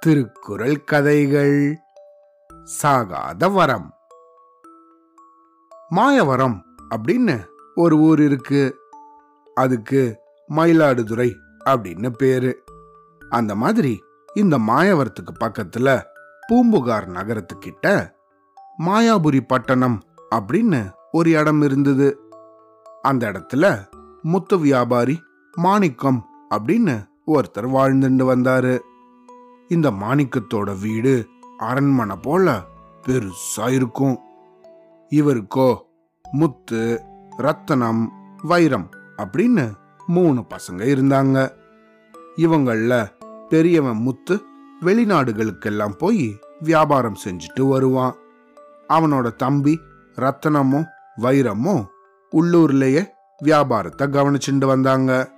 திருக்குறள் கதைகள். சாகாத வரம். மாயவரம் அப்படின்னு ஒரு ஊர் இருக்கு. அதுக்கு மயிலாடுதுறை அப்படின்னு பேரு. அந்த மாதிரி இந்த மாயவரத்துக்கு பக்கத்துல பூம்புகார் நகரத்துக்கிட்ட மாயாபுரி பட்டணம் அப்படின்னு ஒரு இடம் இருந்தது. அந்த இடத்துல முத்து வியாபாரி மாணிக்கம் அப்படின்னு ஒருத்தர் வாழ்ந்துட்டு வந்தாரு. இந்த மாணிக்கத்தோட வீடு அரண்மனை போல பெருசா இருக்கும். இவருக்கோ முத்து ரத்தனம் வைரம் அப்படின்னு மூணு பசங்க இருந்தாங்க. இவங்கள பெரியவன் முத்து வெளிநாடுகளுக்கெல்லாம் போய் வியாபாரம் செஞ்சுட்டு வருவான். அவனோட தம்பி ரத்தனமும் வைரமும் உள்ளூர்லேயே வியாபாரத்தை கவனிச்சுட்டு வந்தாங்க.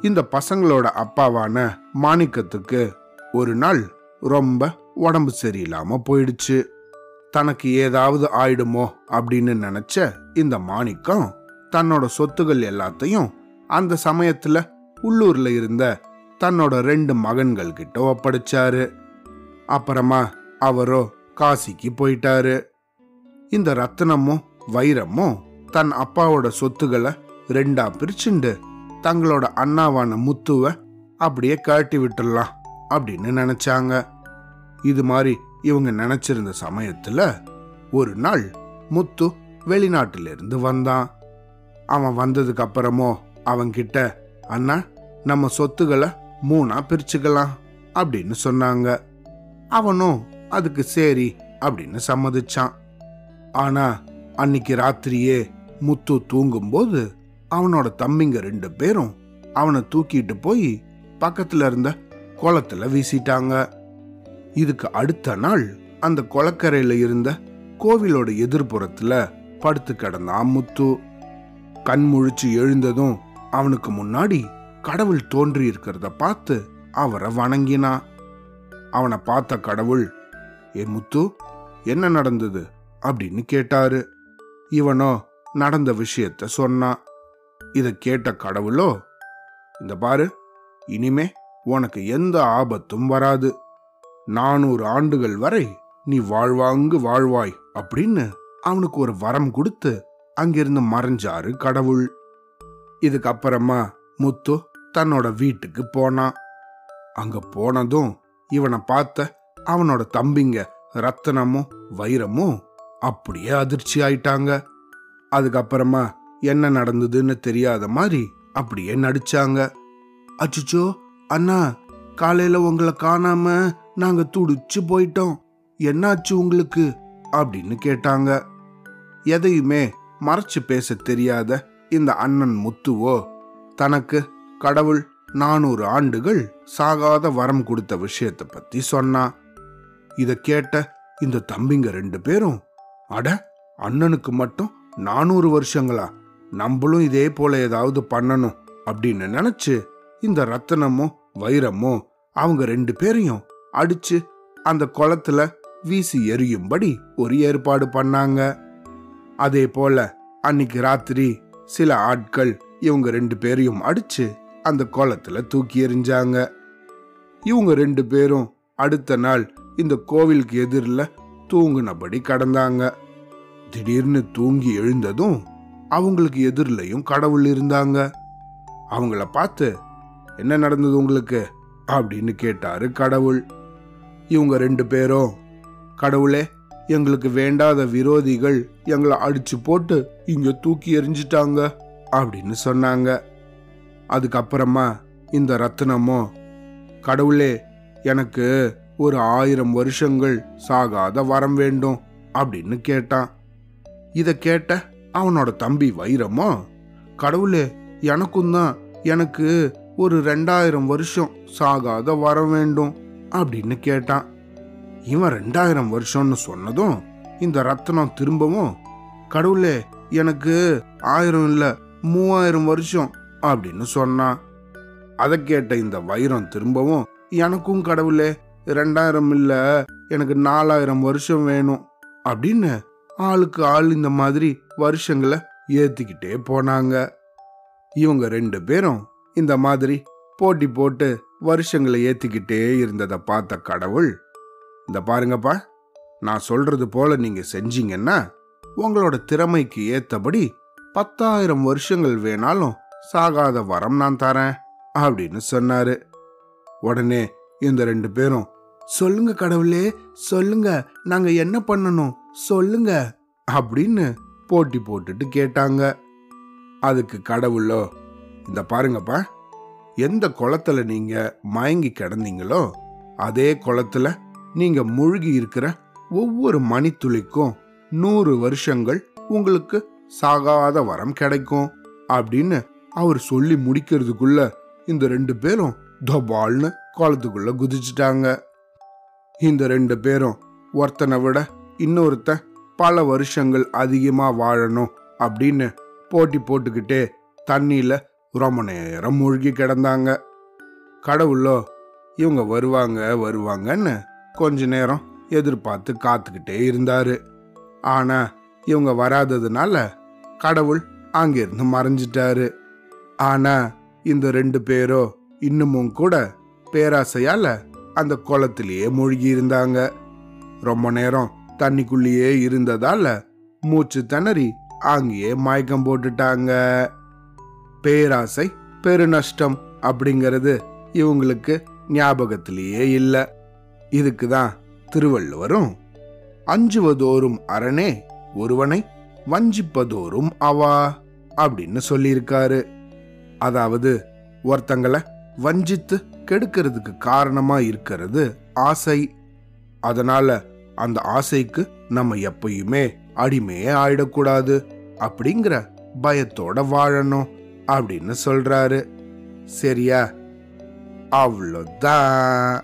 இந்த பசங்களோட அப்பாவான மாணிக்கத்துக்கு ஒரு நாள் ரொம்ப உடம்பு சரியில்லாம போயிடுச்சு. தனக்கு ஏதாவது ஆயிடுமோ அப்படின்னு நினைச்ச இந்த மாணிக்கம் தன்னோட சொத்துகள் எல்லாத்தையும் அந்த சமயத்துல உள்ளூர்ல இருந்த தன்னோட ரெண்டு மகன்கள் கிட்ட ஒப்படைச்சாரு. அப்புறமா அவரோ காசிக்கு போயிட்டாரு. இந்த ரத்தனமும் வைரமும் தன் அப்பாவோட சொத்துக்களை ரெண்டா பிரிச்சுண்டு தங்களோட அண்ணாவான முத்துவை அப்படியே கழட்டி விட்டுடலாம் அப்படின்னு நினைச்சாங்க. இது மாதிரி இவங்க நினைச்சிருந்த சமயத்துல ஒரு நாள் முத்து வெளிநாட்டிலிருந்து வந்தான். அவன் வந்ததுக்கு அப்புறமோ அவன்கிட்ட அண்ணா நம்ம சொத்துக்களை மூணா பிரிச்சுக்கலாம் அப்படின்னு சொன்னாங்க. அவனும் அதுக்கு சரி அப்படின்னு சம்மதிச்சான். ஆனா அன்னைக்கு ராத்திரியே முத்து தூங்கும்போது அவனோட தம்பிங்க ரெண்டு பேரும் அவனை தூக்கிட்டு போய் பக்கத்துல இருந்த குளத்துல வீசிட்டாங்க. இதுக்கு அடுத்த நாள் அந்த குளக்கரையில இருந்த கோவிலோட எதிர்ப்புறத்துல படுத்து கிடந்தான் முத்து கண் முழிச்சு எழுந்ததும் அவனுக்கு முன்னாடி கடவுள் தோன்றி இருக்கிறத பார்த்து அவரை வணங்கினான் அவனை பார்த்த கடவுள் ஏ முத்து என்ன நடந்தது? அப்படின்னு கேட்டாரு. இவனோ நடந்த விஷயத்த சொன்னான் இதை கேட்ட கடவுளோ இந்த பாரு இனிமே உனக்கு எந்த ஆபத்தும் வராது. நானூறு ஆண்டுகள் வரை நீ வாழ்வாங்கு வாழ்வாய் அப்படின்னு அவனுக்கு ஒரு வரம் கொடுத்து அங்கிருந்து மறைஞ்சாரு கடவுள். இதுக்கப்புறமா முத்து தன்னோட வீட்டுக்கு போனான். அங்க போனதும் இவனை பார்த்த அவனோட தம்பிங்க ரத்தனமும் வைரமும் அப்படியே அதிர்ச்சி ஆயிட்டாங்க. அதுக்கப்புறமா என்ன நடந்ததுன்னு தெரியாத மாதிரி அப்படியே நடிச்சாங்க. அச்சுச்சோ அண்ணா காலையில உங்களை காணாம நாங்க துடிச்சு போயிட்டோம். என்னாச்சு உங்களுக்கு? அப்படின்னு கேட்டாங்க. எதையுமே மறைச்சு பேச தெரியாத இந்த அண்ணன் முத்துவோ தனக்கு கடவுள் நானூறு ஆண்டுகள் சாகாத வரம் கொடுத்த விஷயத்த பத்தி சொன்னான் இத கேட்ட இந்த தம்பிங்க ரெண்டு பேரும் அட அண்ணனுக்கு மட்டும் நானூறு வருஷங்களா? நம்மளும் இதே போல ஏதாவது பண்ணணும் அப்படின்னு நினைச்சு இந்த ரத்தனமும் வைரமும் அவங்க ரெண்டு பேரையும் அடிச்சு அந்த குளத்துல வீசி எரியும்படி ஒரு ஏற்பாடு பண்ணாங்க. அதே போல அன்னைக்கு ராத்திரி சில ஆட்கள் இவங்க ரெண்டு பேரையும் அடிச்சு அந்த குளத்துல தூக்கி எறிஞ்சாங்க. இவங்க ரெண்டு பேரும் அடுத்த நாள் இந்த கோவிலுக்கு எதிரில் தூங்குனபடி கடந்தாங்க. திடீர்னு தூங்கி எழுந்ததும் அவங்களுக்கு எதிரிலையும் கடவுள் இருந்தாங்க. அவங்கள பார்த்து என்ன நடந்தது உங்களுக்கு? அப்படின்னு கேட்டாரு கடவுள். இவங்க ரெண்டு பேரும் கடவுளே எங்களுக்கு வேண்டாத விரோதிகள் எங்களை அடிச்சு போட்டு இங்க தூக்கி எறிஞ்சிட்டாங்க அப்படின்னு சொன்னாங்க. அதுக்கப்புறமா இந்த ரத்தினமோ கடவுளே எனக்கு ஒரு ஆயிரம் வருஷங்கள் சாகாத வரம் வேண்டும் அப்படின்னு கேட்டான். இதை கேட்ட அவனோட தம்பி வைரமோ? கடவுளே எனக்கும் தான் எனக்கு ஒரு ரெண்டாயிரம் வருஷம் சாகாத வர வேண்டும் அப்படின்னு கேட்டான். இவன் ரெண்டாயிரம் வருஷம்னு சொன்னதும் இந்த ரத்தனம் திரும்பவும் கடவுளே எனக்கு ஆயிரம் இல்லை மூவாயிரம் வருஷம் அப்படின்னு சொன்னான். அதை கேட்ட இந்த வைரம் திரும்பவும் எனக்கும் கடவுளே ரெண்டாயிரம் இல்லை எனக்கு நாலாயிரம் வருஷம் வேணும் அப்படின்னு ஆளுக்கு ஆள் இந்த மாதிரி வருஷங்களை ஏத்திக்கிட்டே போனாங்க. இவங்க ரெண்டு பேரும் இந்த மாதிரி போட்டி போட்டு வருஷங்களை ஏத்திக்கிட்டே இருந்ததை பார்த்த கடவுள் இந்த பாருங்கப்பா நான் சொல்றது போல நீங்க செஞ்சீங்கன்னா உங்களோட திறமைக்கு ஏத்தபடி பத்தாயிரம் வருஷங்கள் வேணாலும் சாகாத வரம் நான் தரேன் அப்படின்னு சொன்னாரு. உடனே இந்த ரெண்டு பேரும் சொல்லுங்க கடவுளே சொல்லுங்க நாங்க என்ன பண்ணணும்? சொல்லுங்க அப்படின்னு போட்டி போட்டுட்டு கேட்டாங்க. அதுக்கு கடவுளோ இந்த பாருங்கப்பா எந்த குளத்துல நீங்க மயங்கி கிடந்தீங்களோ அதே குளத்துல நீங்க முழுகி இருக்கிற ஒவ்வொரு மணித்துளிக்கும் நூறு வருஷங்கள் உங்களுக்கு சாகாத வரம் கிடைக்கும் அப்படின்னு அவர் சொல்லி முடிக்கிறதுக்குள்ள இந்த ரெண்டு பேரும் தபால்னு குளத்துக்குள்ள குதிச்சிட்டாங்க. இந்த ரெண்டு பேரும் ஒருத்தனை விட இன்னொருத்தன் பல வருஷங்கள் அதிகமாக வாழணும் அப்படின்னு போட்டி போட்டுக்கிட்டே தண்ணியில் ரொம்ப நேரம் மூழ்கி கிடந்தாங்க. கடவுளோ இவங்க வருவாங்க வருவாங்கன்னு கொஞ்ச நேரம் எதிர்பார்த்து காத்துக்கிட்டே இருந்தாரு. ஆனா இவங்க வராததுனால கடவுள் அங்கிருந்து மறைஞ்சிட்டாரு. ஆனா இந்த ரெண்டு பேரோ இன்னமும் கூட பேராசையால அந்த குளத்திலேயே மூழ்கி இருந்தாங்க. ரொம்ப நேரம் தண்ணிக்குள்ளேயே இருந்ததால மூச்சு திணறி அங்கேயே மயக்கம் போட்டுட்டாங்க. பேராசை பெருநஷ்டம் அப்படிங்கிறது இவங்களுக்கு ஞாபகத்திலேயே இல்லை. இதுக்கு தான் திருவள்ளுவரும் அஞ்சுவதோறும் அரணே ஒருவனை வஞ்சிப்பதோறும் அவா அப்படின்னு சொல்லியிருக்காரு. அதாவது ஒருத்தங்களை வஞ்சித்து கெடுக்கிறதுக்கு காரணமா இருக்கிறது ஆசை. அதனால அந்த ஆசைக்கு நம்ம எப்பயுமே அடிமையே ஆயிடக்கூடாது. அப்படிங்கிற பயத்தோட வாழணும் அப்படின்னு சொல்றாரு. சரியா? அவ்வளோதான்.